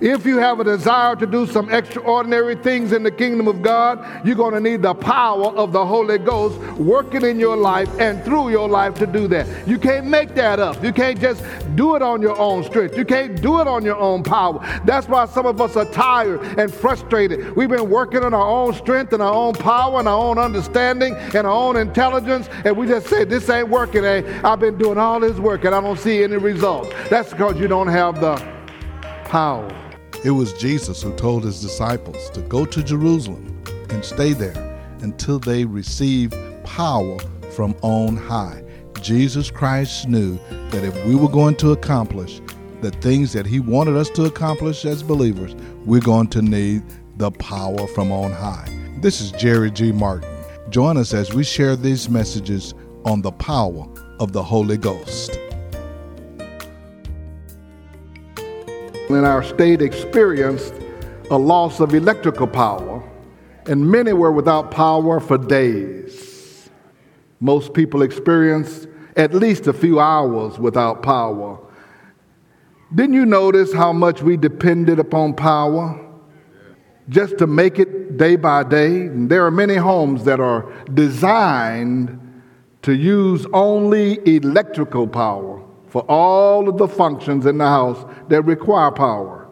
If you have a desire to do some extraordinary things in the kingdom of God, you're going to need the power of the Holy Ghost working in your life and through your life to do that. You can't make that up. You can't just do it on your own strength. You can't do it on your own power. That's why some of us are tired and frustrated. We've been working on our own strength and our own power and our own understanding and our own intelligence, and we just say, This ain't working. Eh? I've been doing all this work and I don't see any results. That's because you don't have the power. It was Jesus who told his disciples to go to Jerusalem and stay there until they receive power from on high. Jesus Christ knew that if we were going to accomplish the things that he wanted us to accomplish as believers, we're going to need the power from on high. This is Jerry G. Martin. Join us as we share these messages on the power of the Holy Ghost. In our state experienced a loss of electrical power, and many were without power for days. Most people experienced at least a few hours without power. Didn't you notice how much we depended upon power just to make it day by day? And there are many homes that are designed to use only electrical power for all of the functions in the house that require power.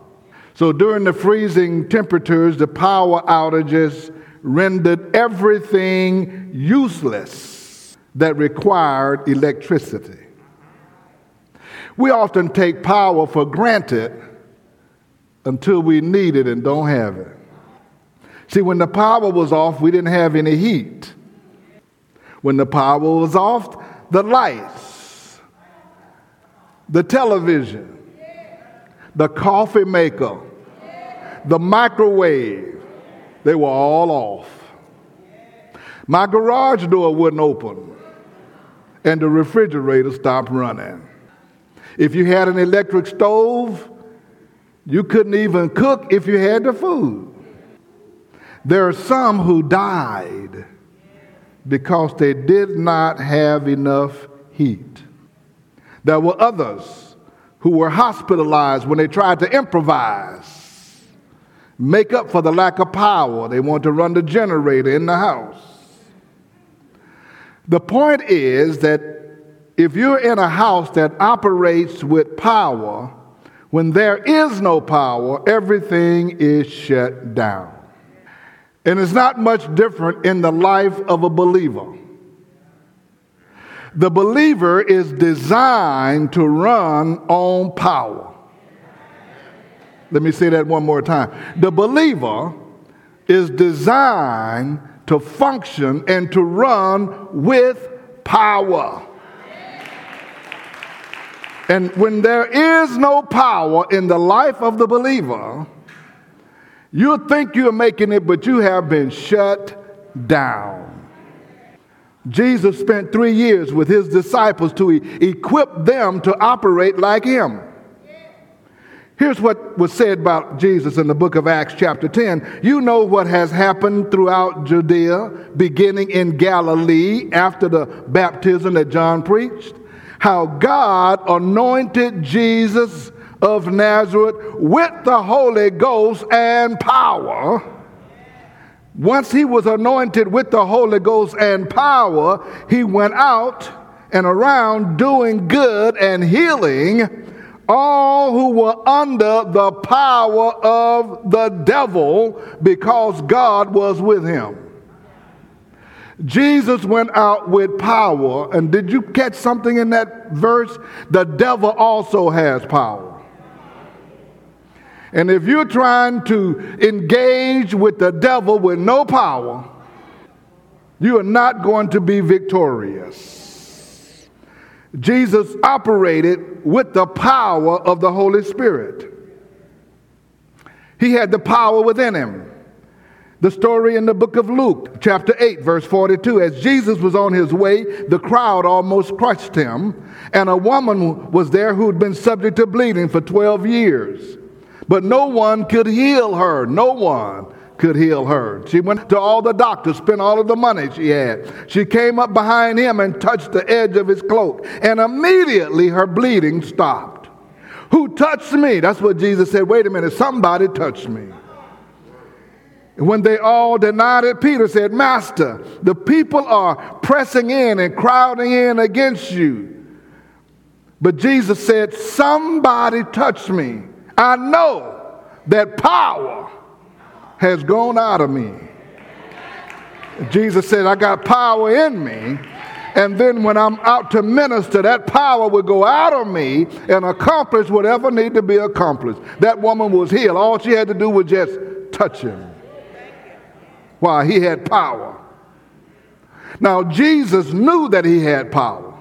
So during the freezing temperatures, the power outages rendered everything useless that required electricity. We often take power for granted until we need it and don't have it. See, when the power was off, we didn't have any heat. When the power was off, the lights the television, the coffee maker, the microwave, they were all off. My garage door wouldn't open, and the refrigerator stopped running. If you had an electric stove, you couldn't even cook if you had the food. There are some who died because they did not have enough heat. There were others who were hospitalized when they tried to improvise, make up for the lack of power. They want to run the generator in the house. The point is that if you're in a house that operates with power, when there is no power, everything is shut down. And it's not much different in the life of a believer. The believer is designed to run on power. Let me say that one more time. The believer is designed to function and to run with power. And when there is no power in the life of the believer, you think you're making it, but you have been shut down. Jesus spent three years with his disciples to equip them to operate like him. Here's what was said about Jesus in the book of Acts, chapter 10. You know what has happened throughout Judea, beginning in Galilee after the baptism that John preached. How God anointed Jesus of Nazareth with the Holy Ghost and power once he was anointed with the Holy Ghost and power, he went out and around doing good and healing all who were under the power of the devil because God was with him. Jesus went out with power, and did you catch something in that verse? The devil also has power. And if you're trying to engage with the devil with no power, you are not going to be victorious. Jesus operated with the power of the Holy Spirit. He had the power within him. The story in the book of Luke, chapter 8, verse 42 as Jesus was on his way, the crowd almost crushed him, and a woman was there who had been subject to bleeding for 12 years. But no one could heal her. No one could heal her. She went to all the doctors, spent all of the money she had. She came up behind him and touched the edge of his cloak, and immediately her bleeding stopped. Who touched me? That's what Jesus said. Wait a minute, somebody touched me. When they all denied it, Peter said, Master, the people are pressing in and crowding in against you. But Jesus said, Somebody touched me. I know that power has gone out of me. Jesus said, I got power in me. And then when I'm out to minister, that power will go out of me and accomplish whatever need to be accomplished. That woman was healed. All she had to do was just touch him. Why? He had power. Now, Jesus knew that he had power.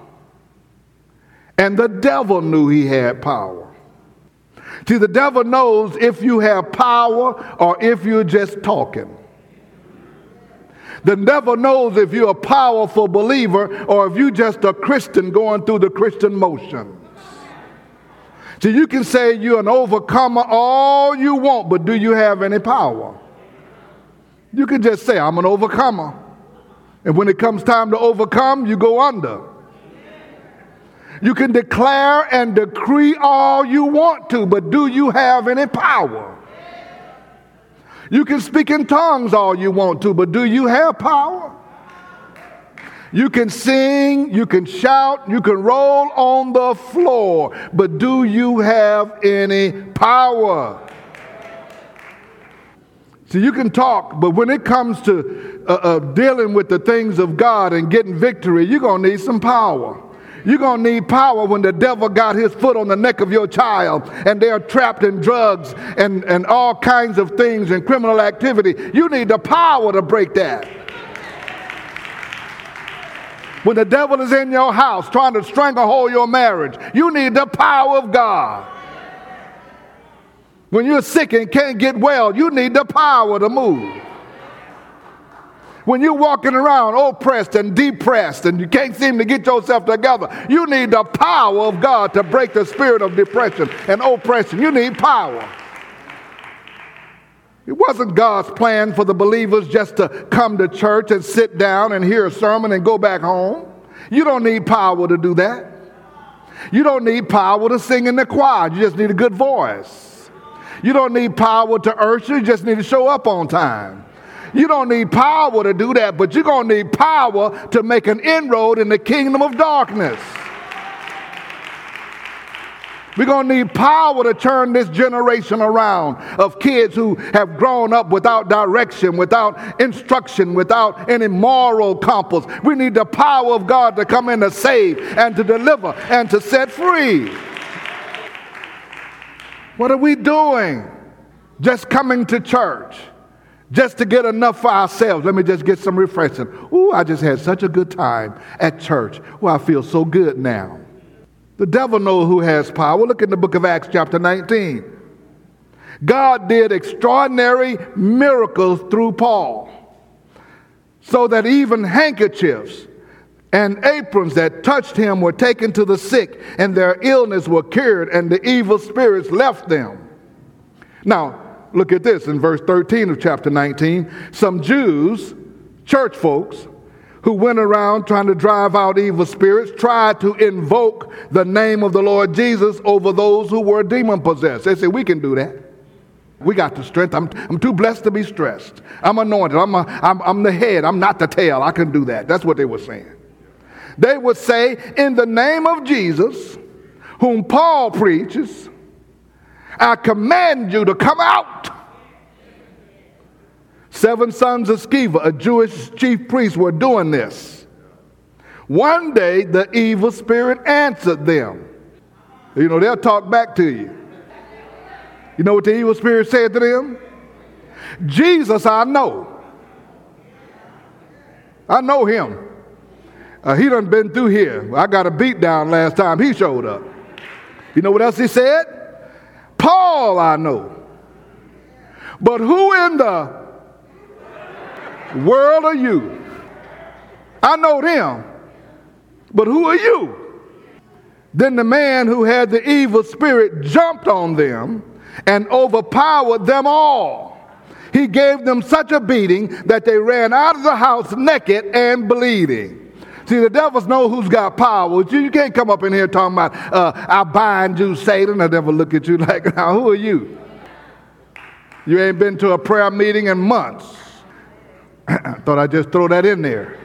And the devil knew he had power. See, the devil knows if you have power or if you're just talking. The devil knows if you're a powerful believer or if you're just a Christian going through the Christian motions. So you can say you're an overcomer all you want, but do you have any power? You can just say, I'm an overcomer. And when it comes time to overcome, you go under. You can declare and decree all you want to, but do you have any power? You can speak in tongues all you want to, but do you have power? You can sing, you can shout, you can roll on the floor, but do you have any power? See, you can talk, but when it comes to uh, uh, dealing with the things of God and getting victory, you're going to need some power. You're going to need power when the devil got his foot on the neck of your child and they're trapped in drugs and, and all kinds of things and criminal activity. You need the power to break that. When the devil is in your house trying to stranglehold your marriage, you need the power of God. When you're sick and can't get well, you need the power to move. When you're walking around oppressed and depressed and you can't seem to get yourself together, you need the power of God to break the spirit of depression and oppression. You need power. It wasn't God's plan for the believers just to come to church and sit down and hear a sermon and go back home. You don't need power to do that. You don't need power to sing in the choir. You just need a good voice. You don't need power to usher. You just need to show up on time. You don't need power to do that, but you're going to need power to make an inroad in the kingdom of darkness. We're going to need power to turn this generation around of kids who have grown up without direction, without instruction, without any moral compass. We need the power of God to come in to save and to deliver and to set free. What are we doing? Just coming to church just to get enough for ourselves. Let me just get some refreshing. Ooh, I just had such a good time at church. Well, I feel so good now. The devil knows who has power. Look in the book of Acts, chapter 19. God did extraordinary miracles through Paul, so that even handkerchiefs and aprons that touched him were taken to the sick, and their illness were cured, and the evil spirits left them. Now, Look at this in verse 13 of chapter 19. Some Jews, church folks, who went around trying to drive out evil spirits tried to invoke the name of the Lord Jesus over those who were demon possessed. They said, We can do that. We got the strength. I'm, I'm too blessed to be stressed. I'm anointed. I'm, a, I'm, I'm the head. I'm not the tail. I can do that. That's what they were saying. They would say, In the name of Jesus, whom Paul preaches, I command you to come out. Seven sons of Sceva, a Jewish chief priest, were doing this. One day, the evil spirit answered them. You know, they'll talk back to you. You know what the evil spirit said to them? Jesus, I know. I know him. Uh, he done been through here. I got a beat down last time he showed up. You know what else he said? Paul I know. But who in the world are you? I know them. But who are you? Then the man who had the evil spirit jumped on them and overpowered them all. He gave them such a beating that they ran out of the house naked and bleeding. See, the devils know who's got power. You, can't come up in here talking about, uh, I bind you, Satan. The devil look at you like, now who are you? You ain't been to a prayer meeting in months. Thought I'd just throw that in there.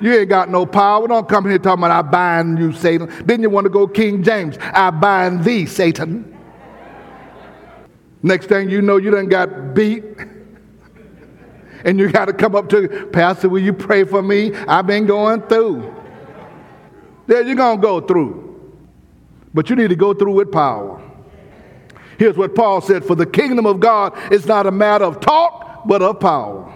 You ain't got no power. Don't come here talking about I bind you, Satan. Then you want to go King James. I bind thee, Satan. Next thing you know, you done got beat. And you got to come up to Pastor, will you pray for me? I've been going through. There you're going to go through. But you need to go through with power. Here's what Paul said For the kingdom of God is not a matter of talk, but of power.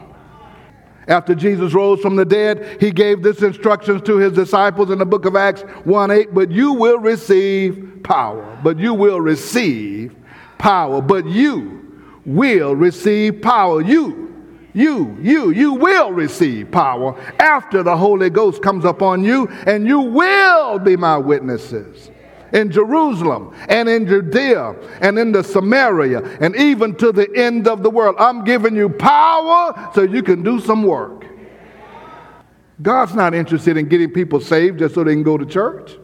After Jesus rose from the dead, he gave this instructions to his disciples in the book of Acts 1 8, but you will receive power. But you will receive power. But you will receive power. You, you, you, you will receive power after the Holy Ghost comes upon you, and you will be my witnesses in Jerusalem and in Judea and in the Samaria and even to the end of the world. I'm giving you power so you can do some work. God's not interested in getting people saved just so they can go to church.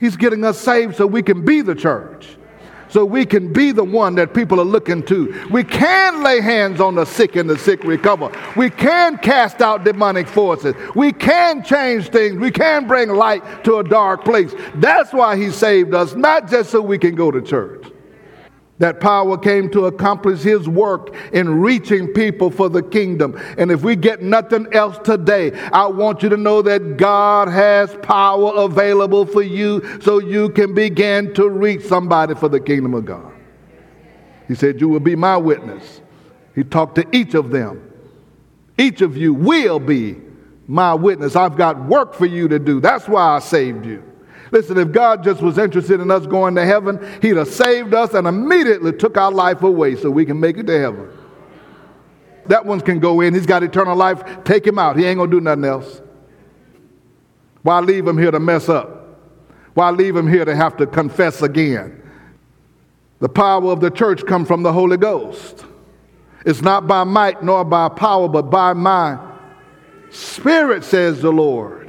He's getting us saved so we can be the church so we can be the one that people are looking to. We can lay hands on the sick and the sick recover. We can cast out demonic forces. We can change things. We can bring light to a dark place. That's why he saved us, not just so we can go to church. That power came to accomplish his work in reaching people for the kingdom. And if we get nothing else today, I want you to know that God has power available for you so you can begin to reach somebody for the kingdom of God. He said, You will be my witness. He talked to each of them. Each of you will be my witness. I've got work for you to do. That's why I saved you. Listen, if God just was interested in us going to heaven, He'd have saved us and immediately took our life away so we can make it to heaven. That one can go in. He's got eternal life. Take him out. He ain't going to do nothing else. Why leave him here to mess up? Why leave him here to have to confess again? The power of the church comes from the Holy Ghost. It's not by might nor by power, but by my spirit, says the Lord.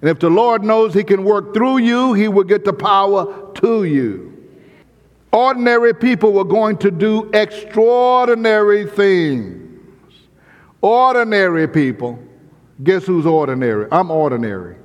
And if the Lord knows He can work through you, He will get the power to you. Ordinary people were going to do extraordinary things. Ordinary people. Guess who's ordinary? I'm ordinary.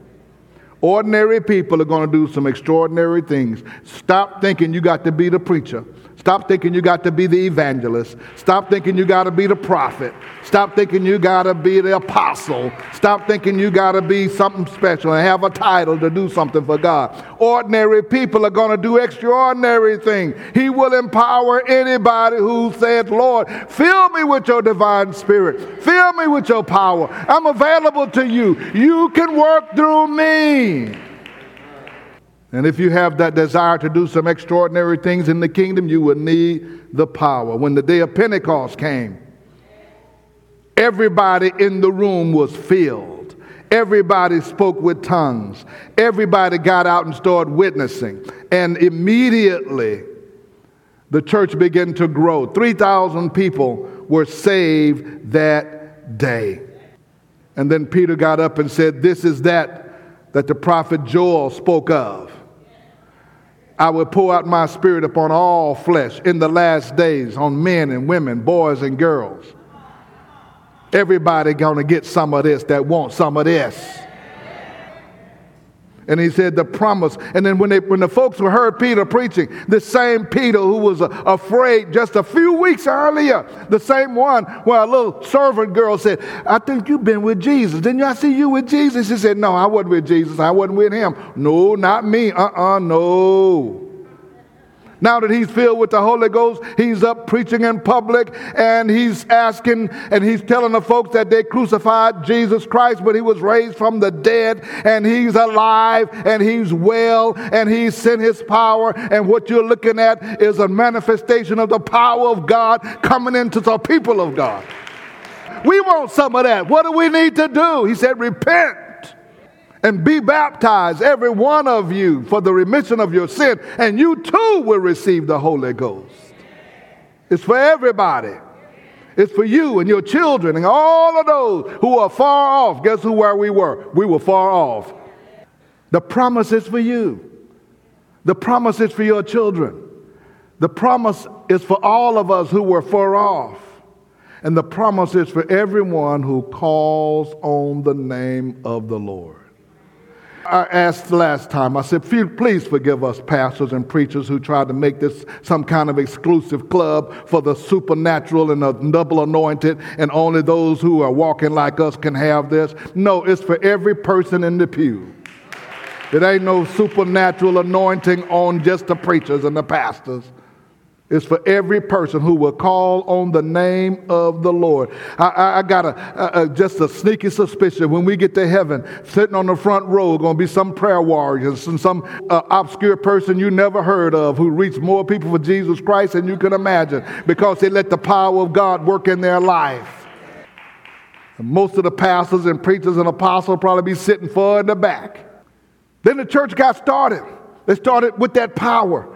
Ordinary people are going to do some extraordinary things. Stop thinking you got to be the preacher. Stop thinking you got to be the evangelist. Stop thinking you got to be the prophet. Stop thinking you got to be the apostle. Stop thinking you got to be something special and have a title to do something for God. Ordinary people are going to do extraordinary things. He will empower anybody who says, Lord, fill me with your divine spirit. Fill me with your power. I'm available to you. You can work through me. And if you have that desire to do some extraordinary things in the kingdom, you will need the power. When the day of Pentecost came, everybody in the room was filled. Everybody spoke with tongues. Everybody got out and started witnessing. And immediately, the church began to grow. 3,000 people were saved that day. And then Peter got up and said, This is that that the prophet Joel spoke of. I will pour out my spirit upon all flesh in the last days, on men and women, boys and girls. Everybody gonna get some of this that wants some of this. And he said the promise. And then when, they, when the folks heard Peter preaching, the same Peter who was afraid just a few weeks earlier, the same one where a little servant girl said, I think you've been with Jesus. Didn't I see you with Jesus? He said, No, I wasn't with Jesus. I wasn't with him. No, not me. Uh uh no. Now that he's filled with the Holy Ghost, he's up preaching in public and he's asking and he's telling the folks that they crucified Jesus Christ, but he was raised from the dead and he's alive and he's well and he's sent his power. And what you're looking at is a manifestation of the power of God coming into the people of God. We want some of that. What do we need to do? He said, repent and be baptized, every one of you, for the remission of your sin, and you too will receive the Holy Ghost. It's for everybody. It's for you and your children and all of those who are far off. Guess who where we were? We were far off. The promise is for you. The promise is for your children. The promise is for all of us who were far off. And the promise is for everyone who calls on the name of the Lord. I asked last time, I said, please forgive us pastors and preachers who tried to make this some kind of exclusive club for the supernatural and the double anointed, and only those who are walking like us can have this. No, it's for every person in the pew. It ain't no supernatural anointing on just the preachers and the pastors is for every person who will call on the name of the Lord. I, I, I got a, a, just a sneaky suspicion when we get to heaven, sitting on the front row, going to be some prayer warriors and some uh, obscure person you never heard of who reached more people for Jesus Christ than you can imagine because they let the power of God work in their life. And most of the pastors and preachers and apostles probably be sitting far in the back. Then the church got started. They started with that power.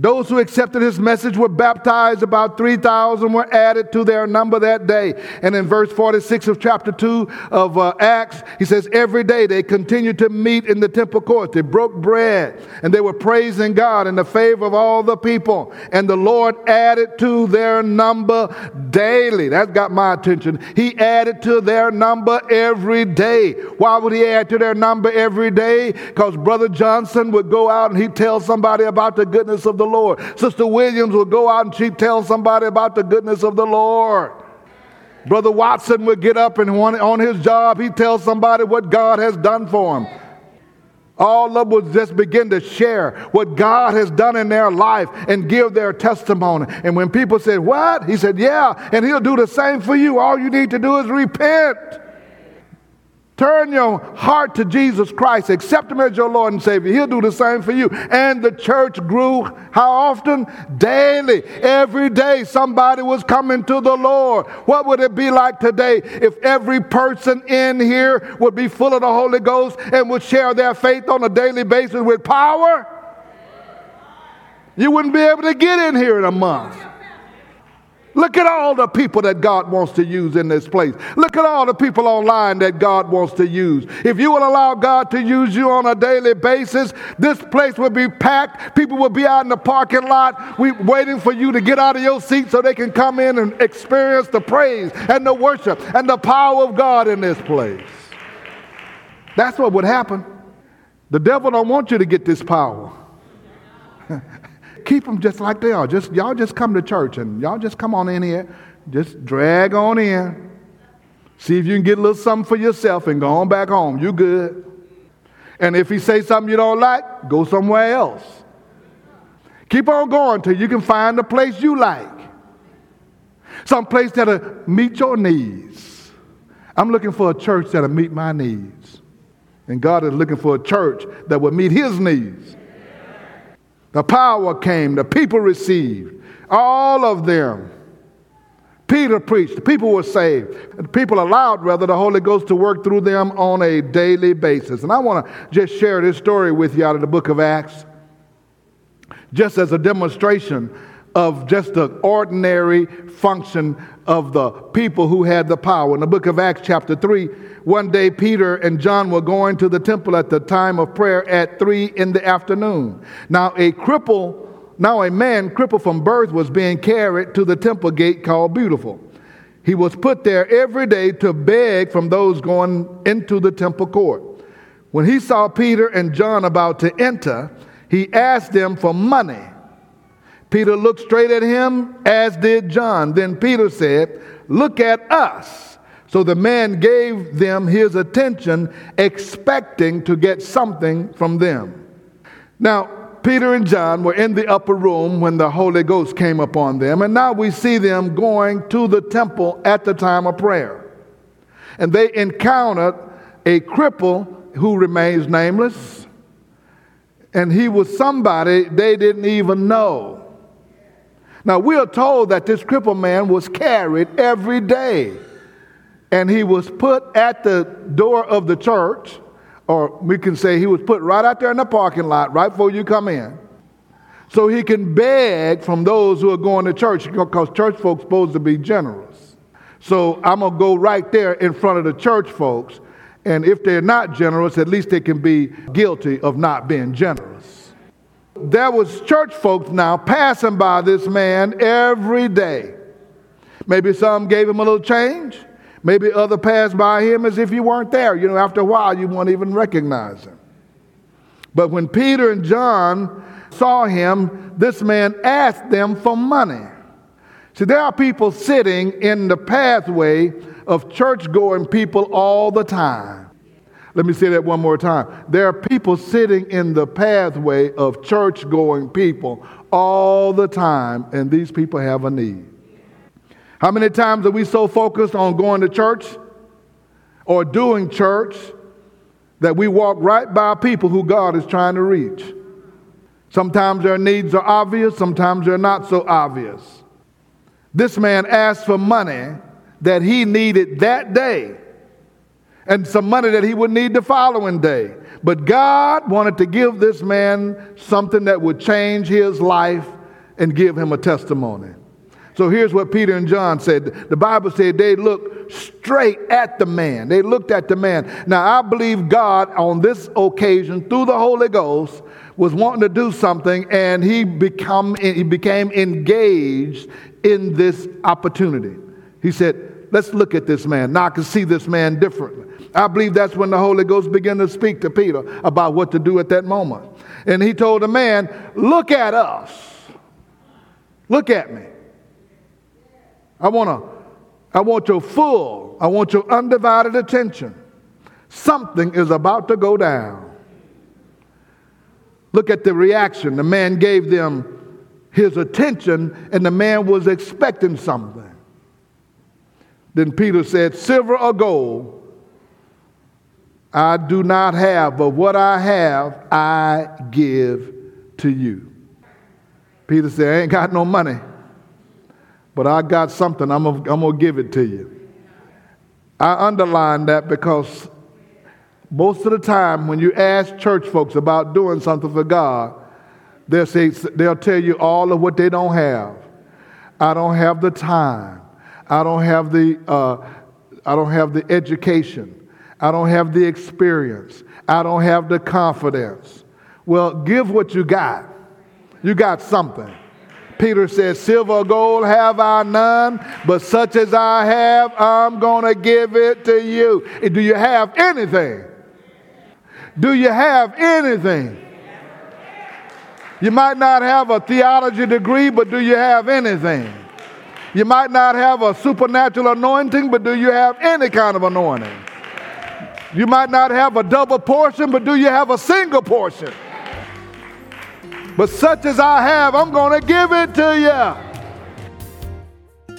Those who accepted his message were baptized. About 3,000 were added to their number that day. And in verse 46 of chapter 2 of uh, Acts, he says, Every day they continued to meet in the temple courts. They broke bread and they were praising God in the favor of all the people. And the Lord added to their number daily. That got my attention. He added to their number every day. Why would he add to their number every day? Because Brother Johnson would go out and he'd tell somebody about the goodness of the Lord. Sister Williams would go out and she'd tell somebody about the goodness of the Lord. Brother Watson would get up and on his job, he'd tell somebody what God has done for him. All of would just begin to share what God has done in their life and give their testimony. And when people said, What? He said, Yeah, and he'll do the same for you. All you need to do is repent. Turn your heart to Jesus Christ. Accept Him as your Lord and Savior. He'll do the same for you. And the church grew how often? Daily. Every day somebody was coming to the Lord. What would it be like today if every person in here would be full of the Holy Ghost and would share their faith on a daily basis with power? You wouldn't be able to get in here in a month. Look at all the people that God wants to use in this place. Look at all the people online that God wants to use. If you will allow God to use you on a daily basis, this place will be packed. People will be out in the parking lot we, waiting for you to get out of your seat so they can come in and experience the praise and the worship and the power of God in this place. That's what would happen. The devil don't want you to get this power. keep them just like they are. Just y'all just come to church and y'all just come on in here. Just drag on in. See if you can get a little something for yourself and go on back home. You good. And if he say something you don't like, go somewhere else. Keep on going till you can find a place you like. Some place that'll meet your needs. I'm looking for a church that'll meet my needs. And God is looking for a church that will meet his needs. The power came, the people received, all of them. Peter preached, the people were saved. The people allowed, rather, the Holy Ghost to work through them on a daily basis. And I want to just share this story with you out of the book of Acts, just as a demonstration of just the ordinary function of the people who had the power. In the book of Acts, chapter 3, one day Peter and John were going to the temple at the time of prayer at 3 in the afternoon. Now, a cripple, now a man crippled from birth was being carried to the temple gate called Beautiful. He was put there every day to beg from those going into the temple court. When he saw Peter and John about to enter, he asked them for money. Peter looked straight at him, as did John. Then Peter said, Look at us. So the man gave them his attention, expecting to get something from them. Now, Peter and John were in the upper room when the Holy Ghost came upon them, and now we see them going to the temple at the time of prayer. And they encountered a cripple who remains nameless, and he was somebody they didn't even know. Now, we are told that this crippled man was carried every day, and he was put at the door of the church, or we can say he was put right out there in the parking lot right before you come in. so he can beg from those who are going to church because church folks supposed to be generous. So I'm going to go right there in front of the church folks. And if they're not generous, at least they can be guilty of not being generous. There was church folks now passing by this man every day. Maybe some gave him a little change. Maybe other passed by him as if you weren't there. You know, after a while, you won't even recognize him. But when Peter and John saw him, this man asked them for money. See, there are people sitting in the pathway of church going people all the time. Let me say that one more time. There are people sitting in the pathway of church going people all the time, and these people have a need. How many times are we so focused on going to church or doing church that we walk right by people who God is trying to reach? Sometimes their needs are obvious, sometimes they're not so obvious. This man asked for money that he needed that day and some money that he would need the following day. But God wanted to give this man something that would change his life and give him a testimony. So here's what Peter and John said. The Bible said they looked straight at the man. They looked at the man. Now, I believe God on this occasion, through the Holy Ghost, was wanting to do something and he, become, he became engaged in this opportunity. He said, Let's look at this man. Now I can see this man differently. I believe that's when the Holy Ghost began to speak to Peter about what to do at that moment. And he told the man, Look at us. Look at me. I want to I want your full, I want your undivided attention. Something is about to go down. Look at the reaction. The man gave them his attention, and the man was expecting something. Then Peter said, Silver or gold I do not have, but what I have, I give to you. Peter said, I ain't got no money but I got something. I'm going to give it to you. I underline that because most of the time when you ask church folks about doing something for God, they'll, say, they'll tell you all of what they don't have. I don't have the time. I don't have the, uh, I don't have the education. I don't have the experience. I don't have the confidence. Well, give what you got. You got something. Peter says, Silver or gold have I none, but such as I have, I'm going to give it to you. Do you have anything? Do you have anything? You might not have a theology degree, but do you have anything? You might not have a supernatural anointing, but do you have any kind of anointing? You might not have a double portion, but do you have a single portion? But such as I have, I'm going to give it to you.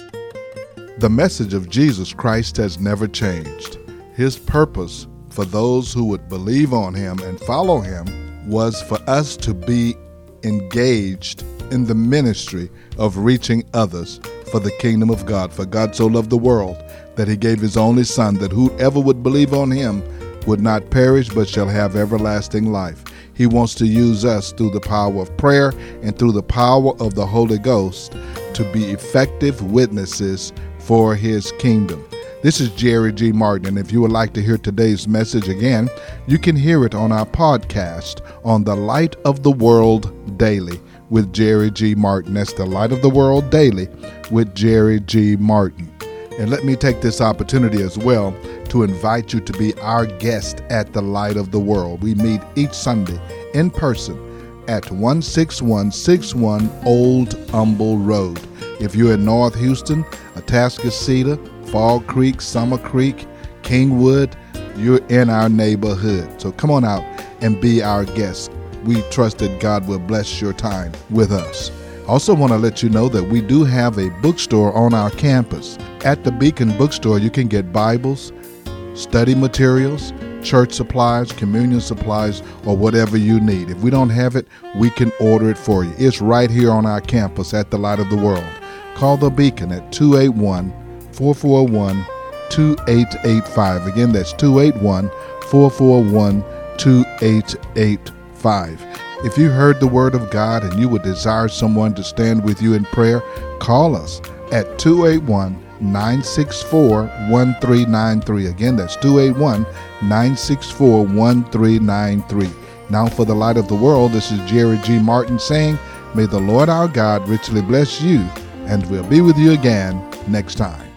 The message of Jesus Christ has never changed. His purpose for those who would believe on him and follow him was for us to be engaged in the ministry of reaching others for the kingdom of God. For God so loved the world that he gave his only Son, that whoever would believe on him would not perish but shall have everlasting life. He wants to use us through the power of prayer and through the power of the Holy Ghost to be effective witnesses for His kingdom. This is Jerry G. Martin, and if you would like to hear today's message again, you can hear it on our podcast on the Light of the World Daily with Jerry G. Martin. That's the Light of the World Daily with Jerry G. Martin. And let me take this opportunity as well to invite you to be our guest at the Light of the World. We meet each Sunday in person at 16161 Old Humble Road. If you're in North Houston, Atascocita, Fall Creek, Summer Creek, Kingwood, you're in our neighborhood. So come on out and be our guest. We trust that God will bless your time with us. Also, want to let you know that we do have a bookstore on our campus. At the Beacon Bookstore, you can get Bibles, study materials, church supplies, communion supplies, or whatever you need. If we don't have it, we can order it for you. It's right here on our campus at the Light of the World. Call the Beacon at 281 441 2885. Again, that's 281 441 2885. If you heard the word of God and you would desire someone to stand with you in prayer, call us at 281 964 1393. Again, that's 281 964 1393. Now, for the light of the world, this is Jerry G. Martin saying, May the Lord our God richly bless you, and we'll be with you again next time.